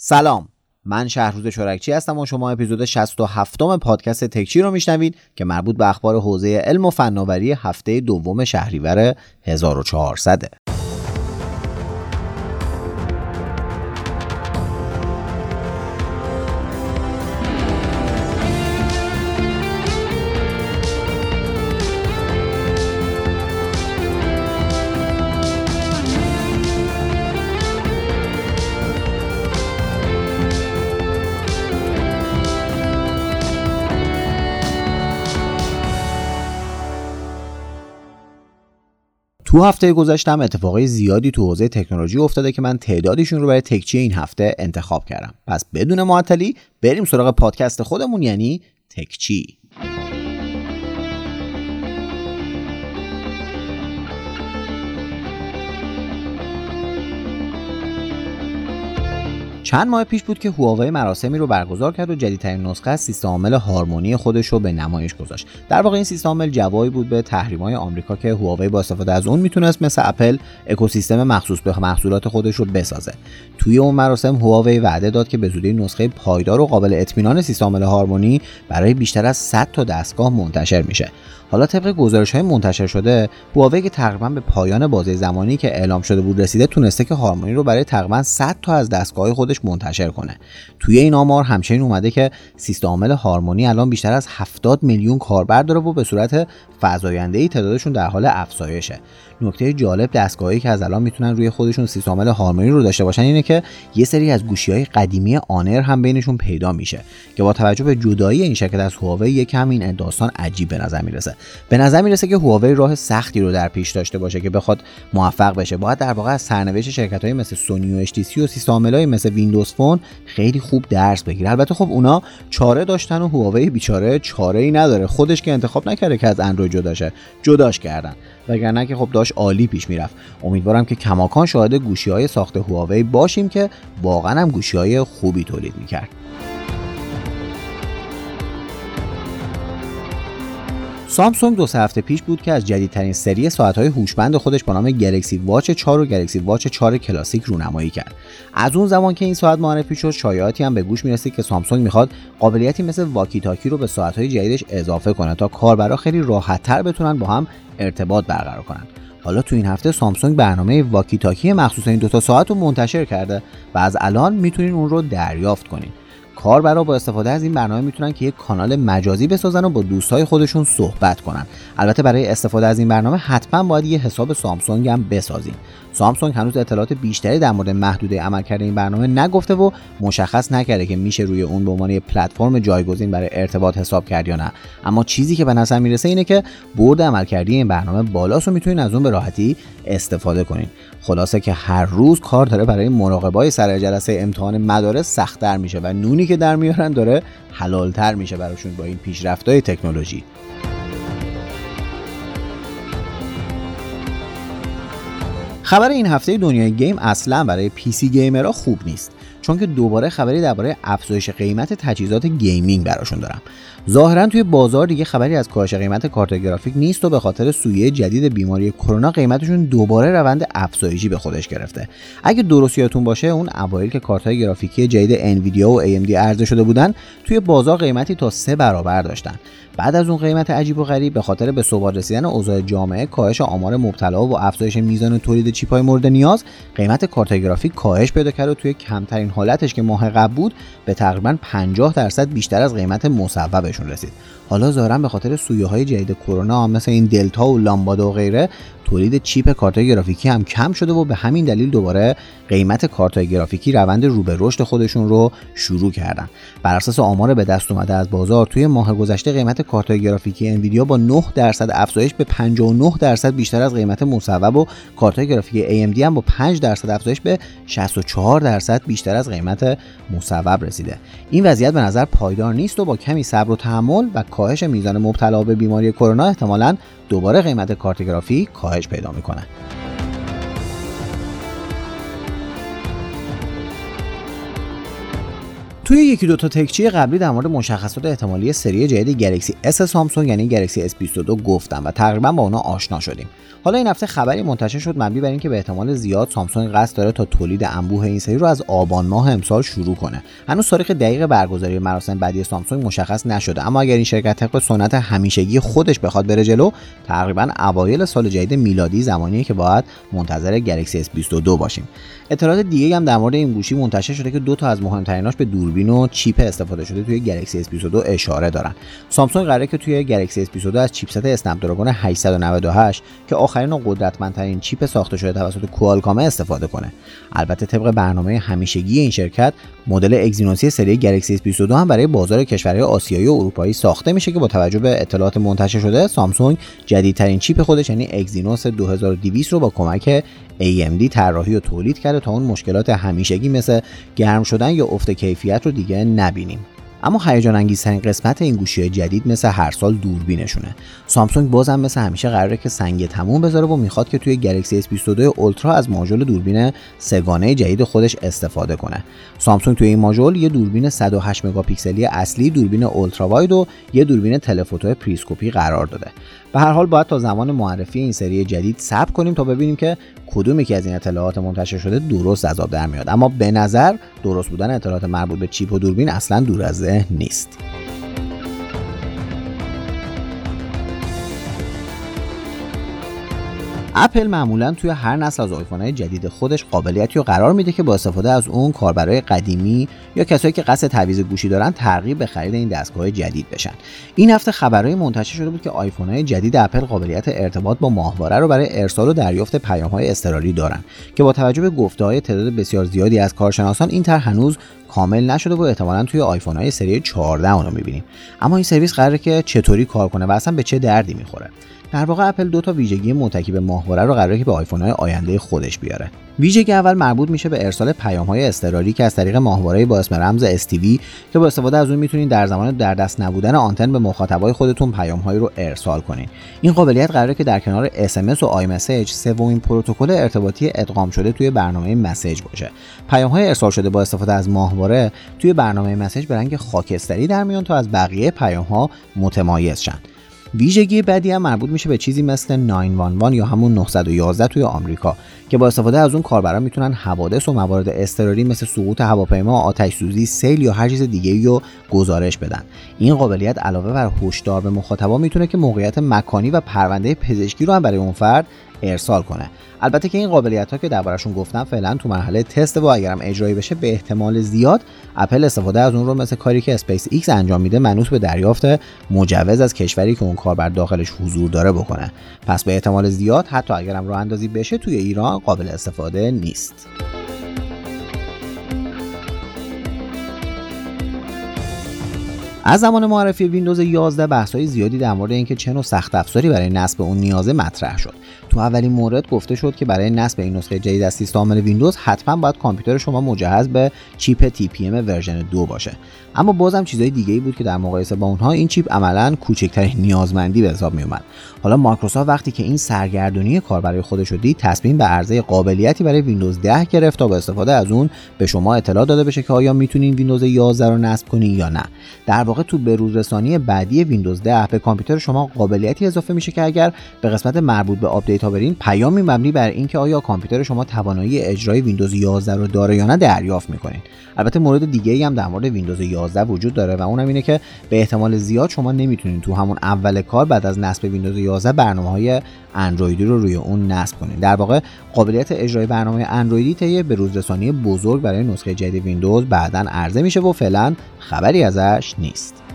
سلام. من شهروز چورکچی هستم و شما اپیزود 67 م پادکست تکچی رو میشنوید که مربوط به اخبار حوزه علم و فناوری هفته دوم شهریور 1400 تو هفته گذشتم اتفاقای زیادی تو حوزه تکنولوژی افتاده که من تعدادیشون رو برای تکچی این هفته انتخاب کردم. پس بدون معطلی بریم سراغ پادکست خودمون یعنی تکچی. چند ماه پیش بود که هواوی مراسمی رو برگزار کرد و جدیدترین نسخه از سیستم عامل هارمونی خودش رو به نمایش گذاشت. در واقع این سیستم عامل جوابی بود به تحریم‌های آمریکا که هواوی با استفاده از اون می‌تونست مثل اپل اکوسیستم مخصوص به محصولات خودش رو بسازه. توی اون مراسم هواوی وعده داد که به زودی نسخه پایدار و قابل اطمینان سیستم عامل هارمونی برای بیشتر از 100 تا دستگاه منتشر میشه. حالا طبق گزارش های منتشر شده هواوی که تقریبا به پایان بازه زمانی که اعلام شده بود رسیده تونسته که هارمونی رو برای تقریبا 100 تا از دستگاه خودش منتشر کنه. توی این آمار همچنین اومده که سیستم عامل هارمونی الان بیشتر از 70 میلیون کاربر داره و به صورت فزاینده ای تعدادشون در حال افزایشه. نکته جالب دستگاهی که از الان می‌تونن روی خودشون سیستم عامل هارمونی رو داشته باشن اینه که یه سری از گوشی های قدیمی آنر هم بینشون پیدا میشه که با توجه به جدایی این شرکت از هواوی یکم این داستان عجیب به نظر می‌رسه. به نظر می‌رسه که هواوی راه سختی رو در پیش داشته باشه که بخواد موفق بشه. باید در واقع از سرنوشت شرکت های مثل سونی و HTC و سیستم های مثل ویندوز فون خیلی خوب درس بگیره. البته خب اونا چاره داشتن و هواوی بیچاره چاره ای نداره. خودش که انتخاب نکرده که از اندروید جداشه جداش کردن. وگرنه که خب داشت عالی پیش می‌رفت. امیدوارم که کماکان شاهد گوشی های ساخت هواوی باشیم که واقعا هم گوشی های خوبی تولید می‌کرد. سامسونگ دو سه هفته پیش بود که از جدیدترین سری ساعت‌های هوشمند خودش با نام گلکسی واچ 4 و گلکسی واچ 4 کلاسیک رونمایی کرد. از اون زمان که این ساعت معرفی شد، شایعاتی هم به گوش می‌رسید که سامسونگ می‌خواد قابلیتی مثل واکی تاکی رو به ساعت‌های جدیدش اضافه کنه تا کاربرا خیلی راحت‌تر بتونن با هم ارتباط برقرار کنن. حالا تو این هفته سامسونگ برنامه واکی تاکی مخصوص این دو تا ساعت رو منتشر کرده و از الان می‌تونین اون رو دریافت کنین. کاربرا با استفاده از این برنامه می‌تونن که یک کانال مجازی بسازن و با دوستای خودشون صحبت کنن. البته برای استفاده از این برنامه حتما باید یه حساب سامسونگ هم بسازین. سامسونگ هنوز اطلاعات بیشتری در مورد محدوده عملکرد این برنامه نگفته و مشخص نکرده که میشه روی اون به عنوان پلتفرم جایگزین برای ارتباط حساب کرد یا نه. اما چیزی که به نظر می‌رسه اینه که برد عملکردی این برنامه بالاست و می‌تونین از اون به راحتی استفاده کنین. خلاصه که هر روز کار داره برای مراقبای سر جلسه امتحان مدارس سختتر میشه و نونی که در میارن داره حلالتر میشه براشون با این پیشرفت‌های تکنولوژی. خبر این هفته دنیای game اصلا برای PC gamer ها خوب نیست چون که دوباره خبری درباره افزایش قیمت تجهیزات gaming براشون دارم. ظاهرا توی بازار دیگه خبری از کاهش قیمت کارت گرافیک نیست و به خاطر سویه جدید بیماری کرونا قیمتشون دوباره روند افزایشی به خودش گرفته. اگه درست یادتون باشه اون اوایل که کارت گرافیکی جدید انویدیا و AMD عرضه شده بودن توی بازار قیمتی تا سه برابر داشتن. بعد از اون قیمت عجیب و غریب به خاطر به ثبات رسیدن اوضاع جامعه کاهش آمار مبتلا و افزایش میزان تولید چیپ های مورد نیاز قیمت کارت گرافیک کاهش پیدا کرد و توی کمترین حالتش که ماه قبل بود به تقریبا 50 درصد بیشتر از قیمت مصوبشون رسید. حالا ظاهرا به خاطر سویه های جدید کرونا مثل این دلتا و لامبادا و غیره تولید چیپ کارت گرافیکی هم کم شده و به همین دلیل دوباره قیمت کارت گرافیکی روند رو به رشد خودشون رو شروع کردن. بر اساس آمار به دست اومده از بازار توی ماه گذشته قیمت کارت گرافیکی انویدیا با 9 درصد افزایش به 59 درصد بیشتر از قیمت مصوب و کارت گرافیکی AMD هم با 5 درصد افزایش به 64 درصد بیشتر از قیمت مصوب رسیده. این وضعیت به نظر پایدار نیست و با کمی صبر و تحمل و کاهش میزان مبتلا به بیماری کرونا احتمالاً دوباره قیمت کارت گرافیک کاهش پیدا می‌کنه. توی یکی دو تا تکچی قبلی در مورد مشخصات احتمالی سری جدید گلکسی S سامسونگ یعنی گلکسی S22 گفتم و تقریبا با اونا آشنا شدیم. حالا این هفته خبری منتشر شد مبنی بر اینکه به احتمال زیاد سامسونگ قصد داره تا تولید انبوه این سری رو از آبان ماه امسال شروع کنه. هنوز تاریخ دقیق برگزاری مراسم بعدی سامسونگ مشخص نشده اما اگر این شرکت طبق سنت همیشگی خودش بخواد بره جلو تقریبا اوایل سال جدید میلادی زمانیه که باید منتظر گلکسی S22 باشیم. اطلاعات دیگه هم در مورد این گوشی منتشر شده که دو تا از مهمتریناش به دوربین و چیپ استفاده شده توی گلکسی S22 اشاره دارن. سامسونگ قراره که توی گلکسی S22 از چیپست اسنپ دراگون 898 که آخرین و قدرتمندترین چیپ ساخته شده توسط کوالکام استفاده کنه. البته طبق برنامه همیشگی این شرکت مدل اگزینوسی سری گلکسی S22 هم برای بازار کشورهای آسیایی و اروپایی ساخته میشه که با توجه به اطلاعات منتشر شده سامسونگ جدیدترین چیپ خودش یعنی اگزینوس 2200 رو با کمک AMD طراحی و تولید کرده تا اون مشکلات همیشگی مثل گرم شدن یا افت کیفیت رو دیگه نبینیم. اما هیجان انگیزترین قسمت این گوشی جدید مثل هر سال دوربینشونه. سامسونگ بازم مثل همیشه قراره که سنگ تموم بذاره و می‌خواد که توی گلکسی S22 اولترا از ماژول دوربین سه‌گانه جدید خودش استفاده کنه. سامسونگ توی این ماژول یه دوربین 108 مگاپیکسلی اصلی دوربین ultra wide و یه دوربین telephoto پریسکوپی قرار داده. به هر حال باید تا زمان معرفی این سری جدید صبر کنیم تا ببینیم که کدوم یکی از این اطلاعات منتشر شده درست از آب در میاد. اما به نظر درست بودن اطلاعات مربوط به چیپ و دوربین اصلا دور از ذهن نیست. اپل معمولا توی هر نسل از آیفون جدید خودش قابلیتی رو قرار میده که با استفاده از اون کاربرای قدیمی یا کسایی که قصد تعویض گوشی دارن ترغیب به خرید این دستگاه جدید بشن. این هفته خبرهای منتشر شده بود که آیفون جدید اپل قابلیت ارتباط با ماهواره رو برای ارسال و دریافت پیام های اضطراری دارن که با توجه به گفته های تعداد بسیار زیادی از کارشناسان این طرح هنوز کامل نشده و احتمالا توی آیفون های سری 14 اونو می‌بینیم. اما این سرویس قراره که چطوری کار کنه و اصلا به چه دردی می‌خوره؟ در واقع اپل دو تا ویژگی متکی به ماهواره رو قراره که به آیفون های آینده خودش بیاره. ویژگی اول مربوط میشه به ارسال پیام های اضطراری که از طریق ماهواره با اسم رمز STV که با استفاده از اون می‌تونید در زمان در دست نبودن آنتن به مخاطبای خودتون پیام هایی رو ارسال کنین این قابلیت قراره که در کنار SMS و آی مسیج سومین پروتکل ارتباطی ادغام شده توی برنامه مسیج باشه. پیام های ارسال شده با استفاده از ماهواره توی برنامه مسیج به رنگ خاکستری در میان تا از بقیه پیام ها متمایز شن. ویژگی بعدی هم مربوط میشه به چیزی مثل 911 یا همون 911 توی آمریکا که با استفاده از اون کاربران می‌تونن حوادث و موارد اضطراری مثل سقوط هواپیما، آتش سوزی، سیل یا هر چیز دیگه رو گزارش بدن. این قابلیت علاوه بر هشدار به مخاطبا می‌تونه که موقعیت مکانی و پرونده پزشکی رو هم برای اون فرد ارسال کنه. البته که این قابلیت ها که دربارشون گفتم فعلا تو مرحله تست و اگرم اجرایی بشه به احتمال زیاد اپل استفاده از اون رو مثل کاری که اسپیس ایکس انجام میده منوط به دریافت مجوز از کشوری که اون کاربر داخلش حضور داره بکنه. پس به احتمال زیاد حتی اگرم راه اندازی بشه توی ایران قابل استفاده نیست. از زمان معرفی ویندوز 11 بحث‌های زیادی در مورد اینکه چه نوع سخت افزاری برای نصب اون نیازه مطرح شد. تو اولین مورد گفته شد که برای نصب این نسخه جدید از سیستم عامل ویندوز حتما باید کامپیوتر شما مجهز به چیپ TPM version 2 باشه. اما بازم چیزای دیگه ای بود که در مقایسه با اونها این چیپ عملا کوچکترین نیازمندی به حساب میاد. حالا مایکروسافت وقتی که این سرگردونی کار برای خودش دید تصمیم به عرضه قابلیتی برای ویندوز 10 گرفت تا با استفاده از اون به شما اطلاع داده بشه که آیا می‌تونین ویندوز 11 رو نصب کنین یا نه. در واقع تو بروز رسانی بعدی ویندوز 10 به کامپیوتر شما قابلیتی اضافه میشه که اگر به قسمت مربوط به آپدیت برین پیامی مبنی بر اینکه آیا کامپیوتر شما توانایی اجرای ویندوز 11 رو داره یا نه دریافت می‌کنین. البته مورد دیگه هم در مورد ویندوز 11 وجود داره و اونم اینه که به احتمال زیاد شما نمی‌تونین تو همون اول کار بعد از نصب ویندوز 11 برنامه های اندرویدی رو روی اون نصب کنین. در واقع قابلیت اجرای برنامه اندرویدی طی به روزرسانی بزرگ برای نسخه جدید ویندوز بعدا عرضه میشه و فعلا خبری ازش نیست.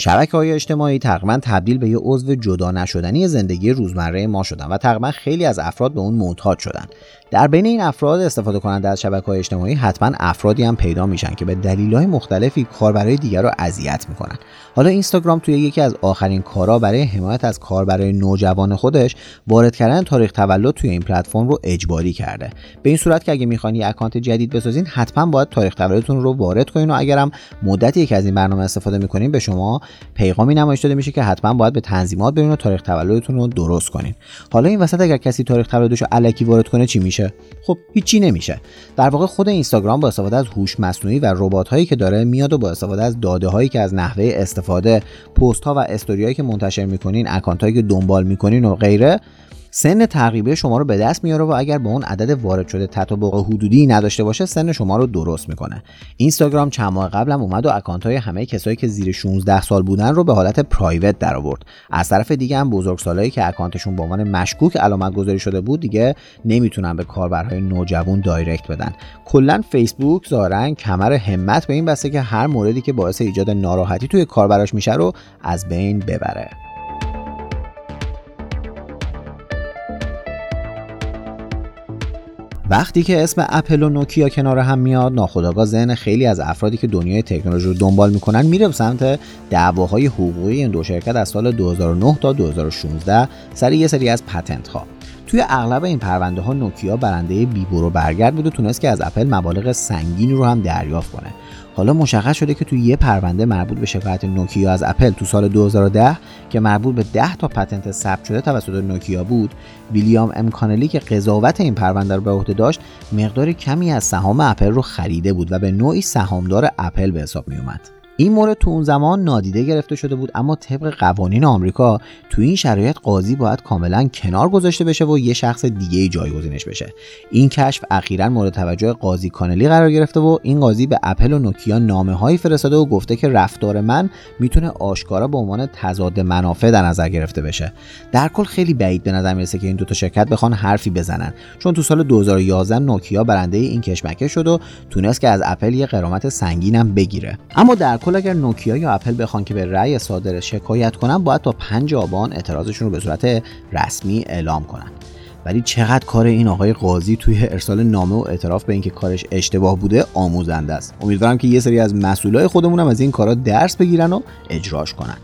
شبکه های اجتماعی تقریبا تبدیل به یه عضو جدا نشدنی زندگی روزمره ما شدن و تقریبا خیلی از افراد به اون معتاد شدن. در بین این افراد استفاده کننده از شبکه های اجتماعی حتما افرادی هم پیدا میشن که به دلیل های مختلفی کاربرای دیگر رو اذیت می‌کنن. حالا اینستاگرام توی یکی از آخرین کارا برای حمایت از کاربرای نوجوان خودش وارد کردن تاریخ تولد توی این پلتفرم رو اجباری کرده. به این صورت که اگه می‌خواین یه اکانت جدید بسازین حتما باید تاریخ تولدتون رو وارد کنین و اگرم مدتی که از این برنامه استفاده می‌کنین به شما پیغامی نمایش داده میشه که حتما باید به تنظیمات برین و تاریخ تولدتون رو درست کنین. حالا این وسط اگر کسی تاریخ تولدش رو الکی وارد کنه چی میشه؟ خب هیچی نمیشه. در واقع خود اینستاگرام با استفاده از هوش مصنوعی و ربات هایی که داره میاد و با استفاده از داده هایی که از نحوه استفاده پست ها و استوری که منتشر می‌کنین اکانت هایی که دنبال می‌کنین و غیره سن تقریبی شما رو به دست میاره و اگر به اون عدد وارد شده تطابق حدودی نداشته باشه سن شما رو درست می‌کنه. اینستاگرام چند ماه قبلم اومد و اکانت های همه کسایی که زیر 16 سال بودن رو به حالت private در آورد از طرف دیگه هم بزرگسالایی که اکانتشون به عنوان مشکوک علامت گذاری شده بود دیگه نمی‌تونن به کاربرهای نوجوان direct بدن. کلا فیسبوک ظاهرا کمر همت به این بسته که هر موردی که باعث ایجاد ناراحتی توی کاربراش میشه رو از بین ببره. وقتی که اسم اپل و نوکیا کنار هم میاد ناخودآگاه ذهن خیلی از افرادی که دنیای تکنولوژی رو دنبال می‌کنن میره به سمت دعواهای حقوقی این دو شرکت از سال 2009 تا 2016 سر یه سری از پتنت ها توی اغلب این پرونده ها نوکیا برنده بی برو برگرد بود و تونست که از اپل مبالغ سنگینی رو هم دریافت کنه. حالا مشخص شده که توی یه پرونده مربوط به شکایت نوکیا از اپل تو سال 2010 که مربوط به 10 تا پتنت ثبت شده توسط نوکیا بود ویلیام امکانلی که قضاوت این پرونده رو به عهده داشت مقدار کمی از سهام اپل رو خریده بود و به نوعی سهامدار اپل به حساب می اومد این مورد تو اون زمان نادیده گرفته شده بود اما طبق قوانین آمریکا تو این شرایط قاضی باید کاملا کنار گذاشته بشه و یه شخص دیگه جایگزینش بشه. این کشف اخیرا مورد توجه قاضی کانلی قرار گرفته و این قاضی به اپل و نوکیا نامه هایی فرستاده و گفته که رفتار من می‌تونه آشکارا به عنوان تضاد منافع در نظر گرفته بشه. در کل خیلی بعید به نظر می‌رسه که این دو تا شرکت بخوان حرفی بزنن چون تو سال 2011 نوکیا برنده این کشمکش شد و تونست که از اپل یه قرامت سنگینم بگیره. اما در کل اگر نوکیا یا اپل بخوان که به رأی صادر شکایت کنن باید تا 5 آبان اعتراضشون رو به صورت رسمی اعلام کنن. ولی چقدر کار این آقای قاضی توی ارسال نامه و اعتراف به اینکه کارش اشتباه بوده آموزنده است. امیدوارم که یه سری از مسئولای خودمون هم از این کارا درس بگیرن و اجراش کنن.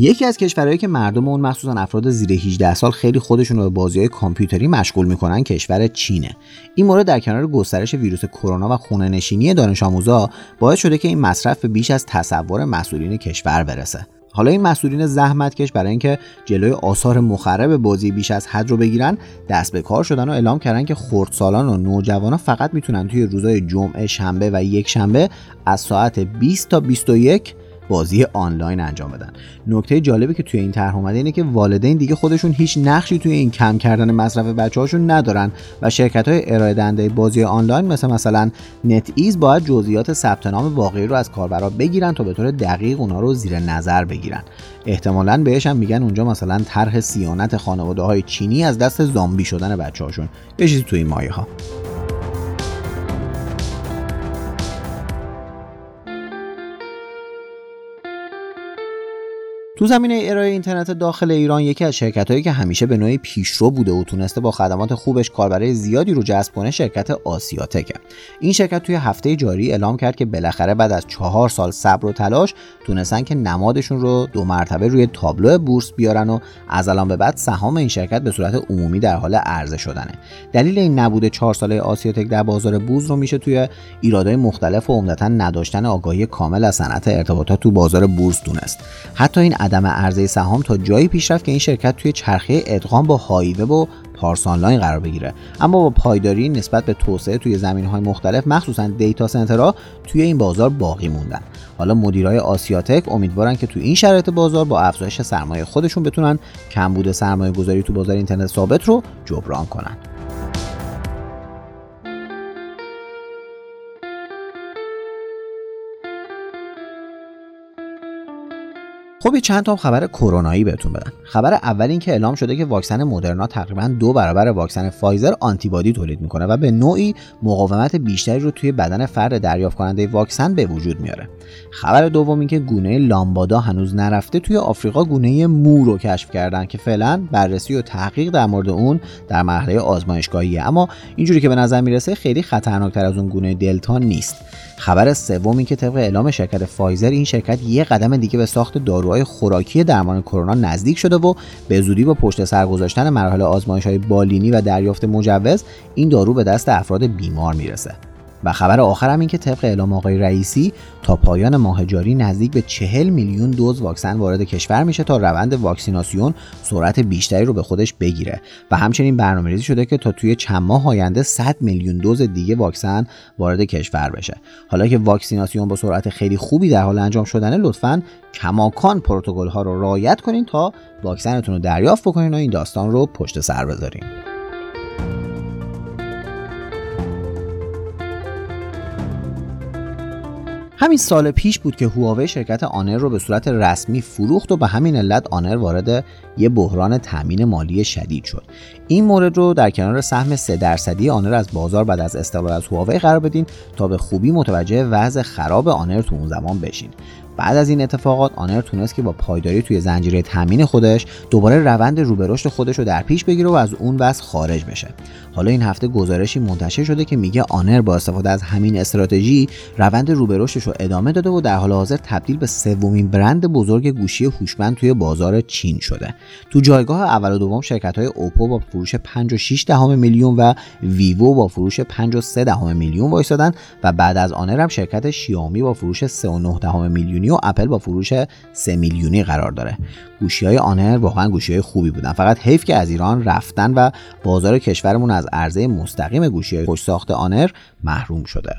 یکی از کشورهایی که مردم اون مخصوصا افراد زیر 18 سال خیلی خودشون رو به بازی های کامپیوتری مشغول می‌کنن کشور چینه. این مورد در کنار گسترش ویروس کرونا و خونه نشینی دانش آموزا باعث شده که این مصرف به بیش از تصور مسئولین کشور برسه. حالا این مسئولین زحمتکش برای اینکه جلوی آثار مخرب بازی بیش از حد رو بگیرن دست به کار شدن و اعلام کردن که خردسالان و نوجوانان فقط می‌تونن توی روزهای جمعه شنبه و یک شنبه از ساعت 20 تا 21 بازی آنلاین انجام بدن. نکته جالبی که توی این طرح اومده اینه که والدین دیگه خودشون هیچ نقشی توی این کم کردن مصرف بچه‌هاشون ندارن و شرکت های ارائه دهنده بازی آنلاین مثل مثلا نت ایز باید جزئیات ثبت نام واقعی رو از کاربرا بگیرن تا به طور دقیق اونا رو زیر نظر بگیرن. احتمالا بهش هم میگن اونجا مثلا طرح صیانت خانواده های چینی از دست زامبی شدن بچه‌هاشون. یه چیزی توی مایه ها تو زمینه ارائه اینترنت داخل ایران یکی از شرکت هایی که همیشه به نوعی پیشرو بوده و تونسته با خدمات خوبش کاربرای زیادی رو جذب کنه شرکت آسیاتکه. این شرکت توی هفته جاری اعلام کرد که بالاخره بعد از چهار سال صبر و تلاش تونستن که نمادشون رو دو مرتبه روی تابلو بورس بیارن و از الان به بعد سهام این شرکت به صورت عمومی در حال عرضه شدنه. دلیل این نبوده چهار ساله آسیاتک در بازار بورس رو میشه توی ایرادهای مختلف و عمدتا نداشتن آگاهی کامل از صنعت ارتباطات تو بازار بورس دونست حتی این عدم عرضه سهام تا جایی پیش رفت که این شرکت توی چرخه ادغام با هایوه و پارس آنلاین قرار بگیره. اما با پایداری نسبت به توسعه توی زمین های مختلف مخصوصا دیتا سنترها توی این بازار باقی موندن. حالا مدیرای آسیاتک امیدوارن که توی این شرایط بازار با افزایش سرمایه خودشون بتونن کمبود سرمایه گذاری تو بازار اینترنت ثابت رو جبران کنن. خب یه چند تا خبر کرونایی بهتون بدن خبر اول این که اعلام شده که واکسن مدرنا تقریبا دو برابر واکسن فایزر آنتیبادی تولید می‌کنه و به نوعی مقاومت بیشتری رو توی بدن فرد دریافت کننده واکسن به وجود میاره. خبر دوم این که گونه لامبادا هنوز نرفته توی آفریقا گونه مو رو کشف کردن که فعلا بررسی و تحقیق در مورد اون در مرحله آزمایشگاهیه. اما اینجوری که به نظر می‌رسه خیلی خطرناکتر از اون گونه دلتا نیست. خبر سوم این که طبق اعلام شرکت فایزر این شرکت یه قدم دیگه به ساخت داروهای خوراکی درمان کرونا نزدیک شده و به زودی با پشت سر گذاشتن مراحل آزمایش های بالینی و دریافت مجوز این دارو به دست افراد بیمار می‌رسه. و خبر آخرم این که طبق اعلام آقای رئیسی تا پایان ماه جاری نزدیک به 40 میلیون دوز واکسن وارد کشور میشه تا روند واکسیناسیون سرعت بیشتری رو به خودش بگیره. و همچنین برنامه‌ریزی شده که تا توی چند ماه آینده 100 میلیون دوز دیگه واکسن وارد کشور بشه. حالا که واکسیناسیون با سرعت خیلی خوبی در حال انجام شدنه لطفا کماکان پروتکل ها رو رعایت کنین تا واکسنتون رو دریافت بکنین و این داستان رو پشت سر بذارین. همین سال پیش بود که هواوی شرکت آنر رو به صورت رسمی فروخت و به همین علت آنر وارد یه بحران تامین مالی شدید شد. این مورد رو در کنار سهم 3 درصدی آنر از بازار بعد از استقلال از هواوی قرار بدین تا به خوبی متوجه وضع خراب آنر تو اون زمان بشین. بعد از این اتفاقات آنر تونست که با پایداری توی زنجیره تامین خودش دوباره روند رو به رشد خودش رو در پیش بگیره و از اون وضع خارج بشه. حالا این هفته گزارشی منتشر شده که میگه آنر با استفاده از همین استراتژی روند رو به رشدش رو ادامه داده و در حال حاضر تبدیل به سومین برند بزرگ گوشی هوشمند توی بازار چین شده. تو جایگاه اول و دوم شرکت های اوپو با فروش 5.6 دهم میلیون و ویوو با فروش 5.3 دهم میلیون وایسادن و بعد از آنر هم شرکت شیائومی با فروش 3.9 دهم میلیونی و اپل با فروش 3 میلیونی قرار داره. گوشی های آنر واقعا گوشی های خوبی بودن. فقط حیف که از ایران رفتن و بازار کشورمون از عرضه مستقیم گوشی های خوش ساخت آنر محروم شده.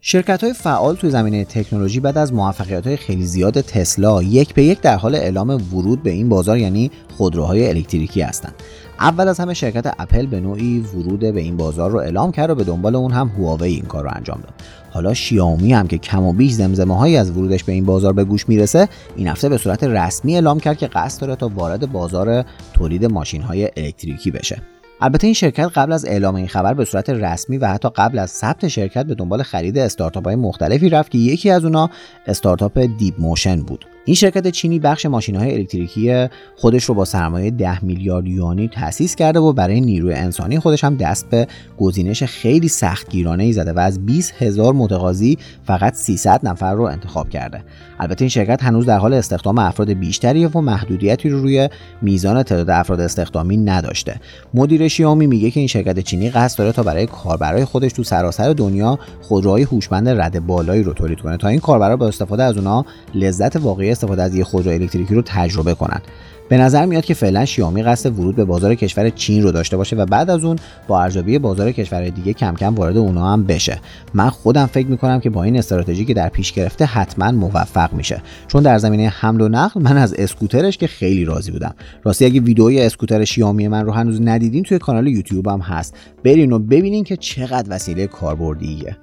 شرکت های فعال توی زمینه تکنولوژی بعد از موفقیت های خیلی زیاد تسلا یک به یک در حال اعلام ورود به این بازار یعنی خودروهای الکتریکی هستند اول از همه شرکت اپل به نوعی ورود به این بازار رو اعلام کرد و به دنبال اون هم هواوی این کار رو انجام داد. حالا شیائومی هم که کم و بیش زمزمه هایی از ورودش به این بازار به گوش می‌رسه این هفته به صورت رسمی اعلام کرد که قصد داره تا وارد بازار تولید ماشین های الکتریکی بشه. البته این شرکت قبل از اعلام این خبر به صورت رسمی و حتی قبل از ثبت شرکت به دنبال خرید استارتاپ های مختلفی رفت که یکی از اونا استارتاپ دیپ موشن بود. این شرکت چینی بخش ماشین های الکتریکی خودش رو با سرمایه 10 میلیارد یوانی تأسیس کرده و برای نیروی انسانی خودش هم دست به گزینش خیلی سختگیرانه ای زده و از 20 هزار متقاضی فقط 300 نفر رو انتخاب کرده. البته این شرکت هنوز در حال استخدام افراد بیشتریه و محدودیتی رو روی میزان تعداد افراد استخدامی نداشته. مدیر شیائومی میگه که این شرکت چینی قصد داره تا برای کاربرای خودش تو سراسر دنیا خودروهای هوشمند رده بالایی رو تولید کنه تا این کاربرا با استفاده از اونها لذت واقعی استفاده از یه خودرو الکتریکی رو تجربه کنن. به نظر میاد که فعلا شیائومی قصد ورود به بازار کشور چین رو داشته باشه و بعد از اون با ارزیابی بازار کشور دیگه کم کم وارد اونها هم بشه. من خودم فکر می‌کنم که با این استراتژی که در پیش گرفته حتما موفق میشه. چون در زمینه حمل و نقل من از اسکوترش که خیلی راضی بودم. راستی اگه ویدئوی اسکوتر شیائومی من رو هنوز ندیدین توی کانال یوتیوبم هست. برین و ببینین که چقدر وسیله کاربردیه.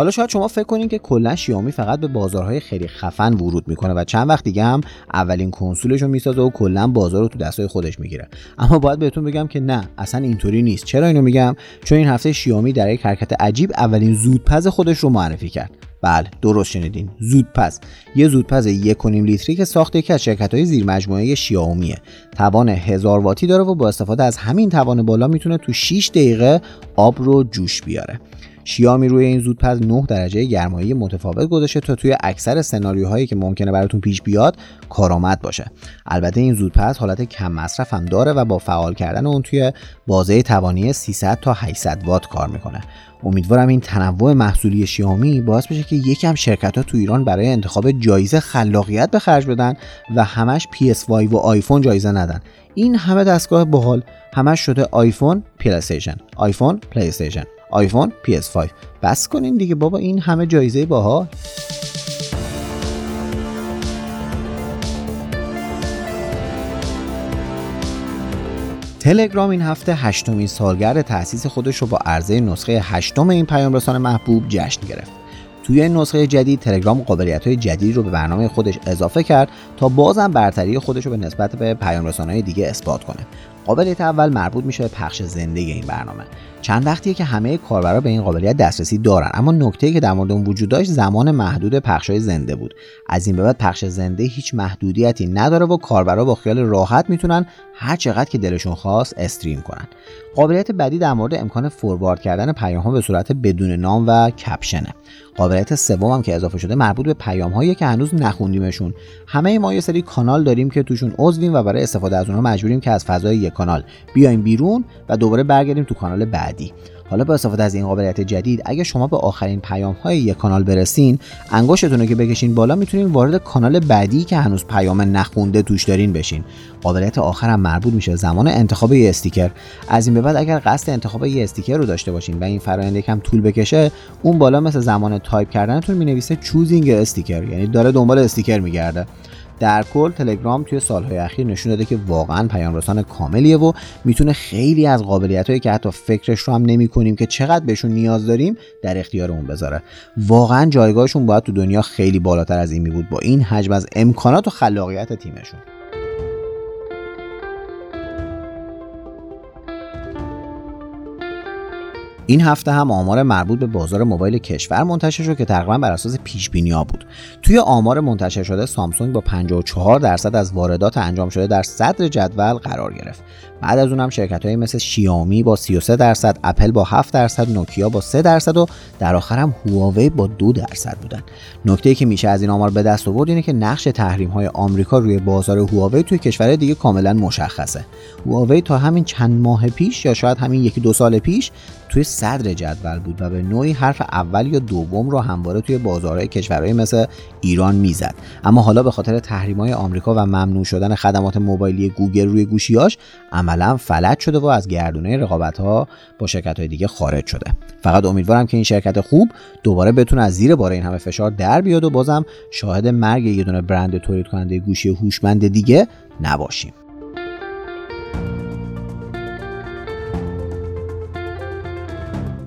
حالا شاید شما فکر کنین که کلا شیائومی فقط به بازارهای خیلی خفن ورود می‌کنه و چند وقت دیگه هم اولین کنسولش رو می‌سازه و کلا بازار رو تو دستای خودش می‌گیره. اما باید بهتون بگم که نه اصلا اینطوری نیست. چرا اینو میگم؟ چون این هفته شیائومی در یک حرکت عجیب اولین زودپز خودش رو معرفی کرد. بله درست شنیدین. زودپز. یه زودپز یک لیتری که ساخته یکی از شرکت های زیر شیائومیه توان هزار واتی داره و با استفاده از همین توان بالا می‌تونه تو 6 دقیقه آب رو جوش بیاره. شیامی روی این زودپز 9 درجه گرمایی متفاوت گذاشته تا توی اکثر سناریوهایی که ممکنه براتون پیش بیاد کارآمد باشه. البته این زودپز حالت کم مصرف هم داره و با فعال کردن اون توی بازه توانی 300 تا 800 وات کار می‌کنه. امیدوارم این تنوع محصولی شیائومی باعث بشه که یکم شرکت ها تو ایران برای انتخاب جایزه خلاقیت به خرج بدن و همش PS5 و آیفون جایزه ندن. این همه دستگاه باحال. همش شده آیفون پلی آیفون پلی آیفون PS5 بس کنین دیگه بابا این همه جایزه باها تلگرام این هفته هشتمین سالگرد تأسیس خودش رو با عرضه نسخه هشتم این پیام رسان محبوب جشن گرفت. توی این نسخه جدید تلگرام قابلیت های جدید رو به برنامه خودش اضافه کرد تا بازم برتری خودش رو به نسبت به پیام های دیگه اثبات کنه. قابلیت اول مربوط میشه به پخش زنده این برنامه. چند وقتیه که همه کاربرا به این قابلیت دسترسی دارن. اما نکته که در مورد اون وجود داشت زمان محدود پخشای زنده بود. از این به بعد پخش زنده هیچ محدودیتی نداره و کاربرا با خیال راحت می‌تونن هر چقدر که دلشون خواست استریم کنن. قابلیت بعدی در مورد امکان فوروارد کردن پیام ها به صورت بدون نام و کپشنه. قابلیت سوم هم که اضافه شده مربوط به پیام هایی که هنوز نخوندیمشون. همه ما یه سری کانال داریم که توشون عضویم و برای استفاده از اونها مجبوریم که از فضای کانال. بیایم بیرون و دوباره برگردیم تو کانال بعدی. حالا با استفاده از این قابلیت جدید اگه شما به آخرین پیام های یک کانال برسین انگشتتون رو که بکشین بالا می‌تونین وارد کانال بعدی که هنوز پیام نخونده توش دارین بشین. قابلیت آخر هم مربوط میشه زمان انتخاب یه استیکر. از این به بعد اگر قصد انتخاب یه استیکر رو داشته باشین و این فرآیند یکم طول بکشه اون بالا مثل زمان تایپ کردنتون می‌نویسه choosing sticker یعنی داره دنبال استیکر میگرده. در کل تلگرام توی سالهای اخیر نشون داده که واقعا پیام رسان کاملیه و می‌تونه خیلی از قابلیت هایی که حتی فکرش رو هم نمی کنیم که چقدر بهشون نیاز داریم در اختیارمون بذاره. واقعا جایگاهشون باید تو دنیا خیلی بالاتر از این می بود با این حجم از امکانات و خلاقیت تیمشون. این هفته هم آمار مربوط به بازار موبایل کشور منتشر شد که تقریبا بر اساس پیش بینی بود. توی آمار منتشر شده سامسونگ با 54 درصد از واردات انجام شده در صدر جدول قرار گرفت. بعد از اونم شرکت های مثل شیائومی با 33 درصد، اپل با 7 درصد، نوکیا با 3 درصد و در آخر هم هواوی با 2 درصد بودن. نکته ای که میشه از این آمار به دست آورد اینه که نقش تحریم های آمریکا روی بازار هواوی توی کشور دیگه کاملا مشخصه. هواوی تا همین چند ماه پیش یا شاید همین یکی دو سال پیش توی صدر جدول بود و به نوعی حرف اول یا دوم رو همواره توی بازارهای کشورهای مثل ایران می‌زد. اما حالا به خاطر تحریم‌های آمریکا و ممنوع شدن خدمات موبایلی گوگل روی گوشیاش عملا فلج شده و از گردونه رقابت‌ها با شرکت‌های دیگه خارج شده. فقط امیدوارم که این شرکت خوب دوباره بتونه از زیر بار این همه فشار در بیاد و بازم شاهد مرگ یه دونه برند تولید کننده گوشی هوشمند دیگه نباشیم.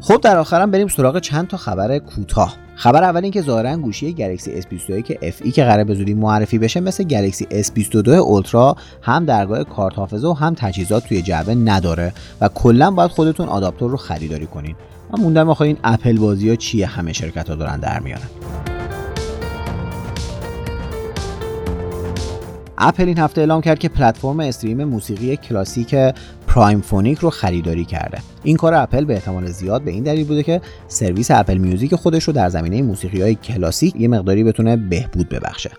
خب در آخرم بریم سراغ چند تا خبر کوتاه. خبر اول اینکه ظاهرا گوشی گلکسی S22 که FE که قرار به زودی معرفی بشه مثل گلکسی S22 اولترا هم درگاه کارت حافظه و هم تجهیزات توی جعبه نداره و کلا باید خودتون آداپتور رو خریداری کنین. من موندم آخه این اپل بازی ها چیه؟ همه شرکت ها دارن در میارن. اپل این هفته اعلام کرد که پلتفرم stream موسیقی کلاسیک پرایم فونیک رو خریداری کرده. این کار اپل به احتمال زیاد به این دلیل بوده که سرویس اپل میوزیک خودش رو در زمینه موسیقی های کلاسیک یه مقداری بتونه بهبود ببخشه.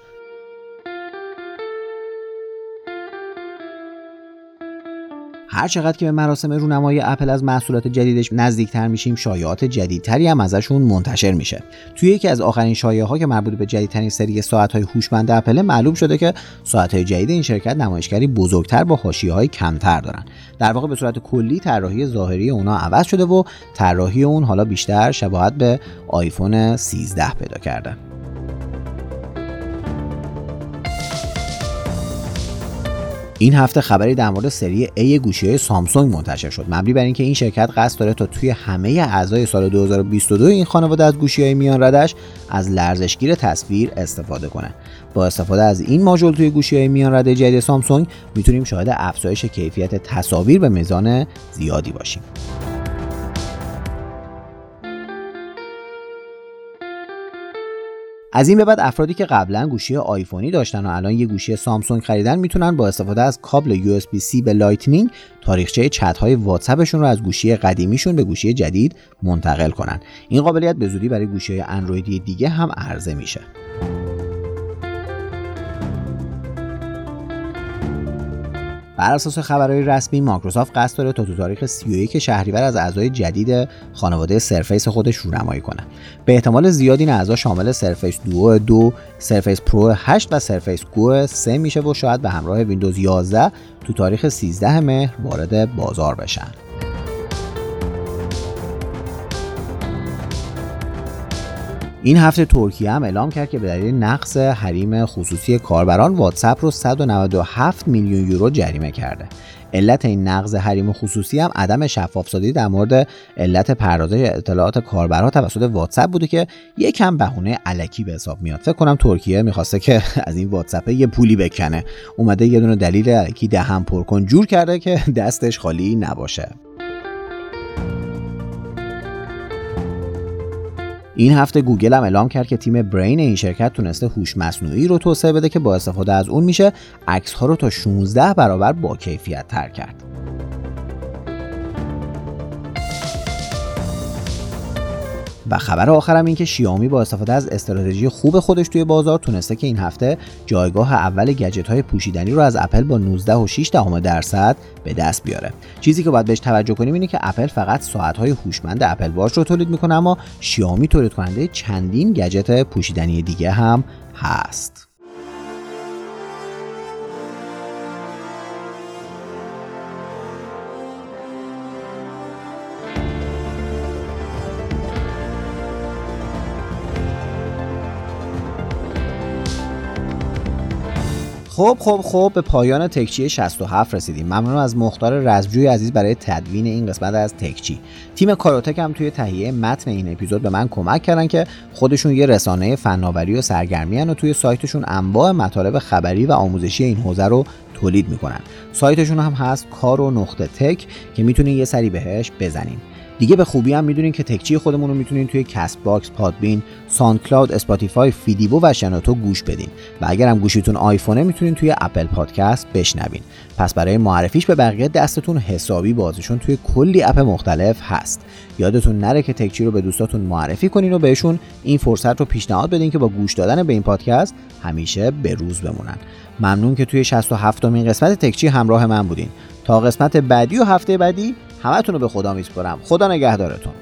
هر چقدر که به مراسم رونمایی اپل از محصولات جدیدش نزدیکتر میشیم شایعات جدیدتری هم ازشون منتشر میشه. توی یکی از آخرین شایعه ها که مربوط به جدیدترین سری ساعت های هوشمند اپل معلوم شده که ساعت های جدید این شرکت نمایشگری بزرگتر با حاشیه های کمتر دارن. در واقع به صورت کلی طراحی ظاهری اونا عوض شده و طراحی اون حالا بیشتر شباهت به آیفون 13 پیدا کرده. این هفته خبری در مورد سری A گوشی سامسونگ منتشر شد. مبنی بر اینکه این شرکت قصد داره تا توی همه اعضای سال 2022 این خانواده از گوشی های میان ردش از لرزشگیر تصویر استفاده کنه. با استفاده از این ماژول توی گوشی های میان رده جدید سامسونگ می‌تونیم شاهد افزایش کیفیت تصاویر به میزان زیادی باشیم. از این به بعد افرادی که قبلا گوشی آیفونی داشتن و الان یه گوشی سامسونگ خریدن می‌تونن با استفاده از کابل USB-C به Lightning تاریخچه چت های واتساپشون رو از گوشی قدیمیشون به گوشی جدید منتقل کنن. این قابلیت به زودی برای گوشی اندرویدی دیگه هم عرضه میشه. بر اساس خبرهای رسمی مایکروسافت قصد داره تا تو تاریخ 31 شهریور از اعضای جدید خانواده Surface خودش رونمایی کنه. به احتمال زیاد این اعضا شامل Surface Duo دو Surface Pro 8 و Surface Go 3 میشه و شاید به همراه ویندوز 11 تو تاریخ 13 مهر وارد بازار بشن. این هفته ترکیه هم اعلام کرد که به دلیل نقص حریم خصوصی کاربران واتساپ رو 197 میلیون یورو جریمه کرده. علت این نقض حریم خصوصی هم عدم شفاف سازی در مورد علت پردازش اطلاعات کاربرها توسط واتساپ بوده که یکم بهونه علکی به حساب میاد. فکر کنم ترکیه می‌خواسته که از این واتساپ یه پولی بکنه. اومده یه دونه دلیل علکی دهم پر کن جور کرده که دستش خالی نباشه. این هفته گوگل هم اعلام کرد که تیم Brain این شرکت تونسته هوش مصنوعی رو توسعه بده که با استفاده از اون میشه عکس ها رو تا 16 برابر با کیفیت تر کرد. و خبر آخرم این که شیائومی با استفاده از استراتژی خوب خودش توی بازار تونسته که این هفته جایگاه اول گجت های پوشیدنی رو از اپل با 19 و 6 دهم درصد به دست بیاره. چیزی که باید بهش توجه کنیم اینه که اپل فقط ساعت های هوشمند Apple Watch رو تولید می‌کنه اما شیائومی تولید کننده چندین گجت پوشیدنی دیگه هم هست. خب خب خب به پایان تکچی 67 رسیدیم. ممنون از مختار رزجوی عزیز برای تدوین این قسمت از تکچی. تیم کاروتک هم توی تهیه متن این اپیزود به من کمک کردن که خودشون یه رسانه فناوری و سرگرمی و توی سایتشون انواع مطالب خبری و آموزشی این حوزه رو تولید می‌کنن. سایتشون هم هست کار نقطه تک که می‌تونین یه سری بهش بزنین. دیگه به خوبی هم می‌دونین که تکچی خودمون رو می‌تونین توی CastBox، Podbean، SoundCloud، Spotify، فیدیبو و شنوتو گوش بدین و اگر هم گوشیتون آیفونه می‌تونین توی Apple Podcast بشنوین. پس برای معرفیش به بقیه دستتون حسابی بازه چون توی کلی اپ مختلف هست. یادتون نره که تکچی رو به دوستاتون معرفی کنین و بهشون این فرصت رو پیشنهاد بدین که با گوش دادن به این پادکست همیشه به روز بمونن. ممنون که توی 67 مین قسمت تکچی همراه من بودین. تا قسمت بعدی و هفته بعدی همتون رو به خدا میسپرم خدا نگهدارتون.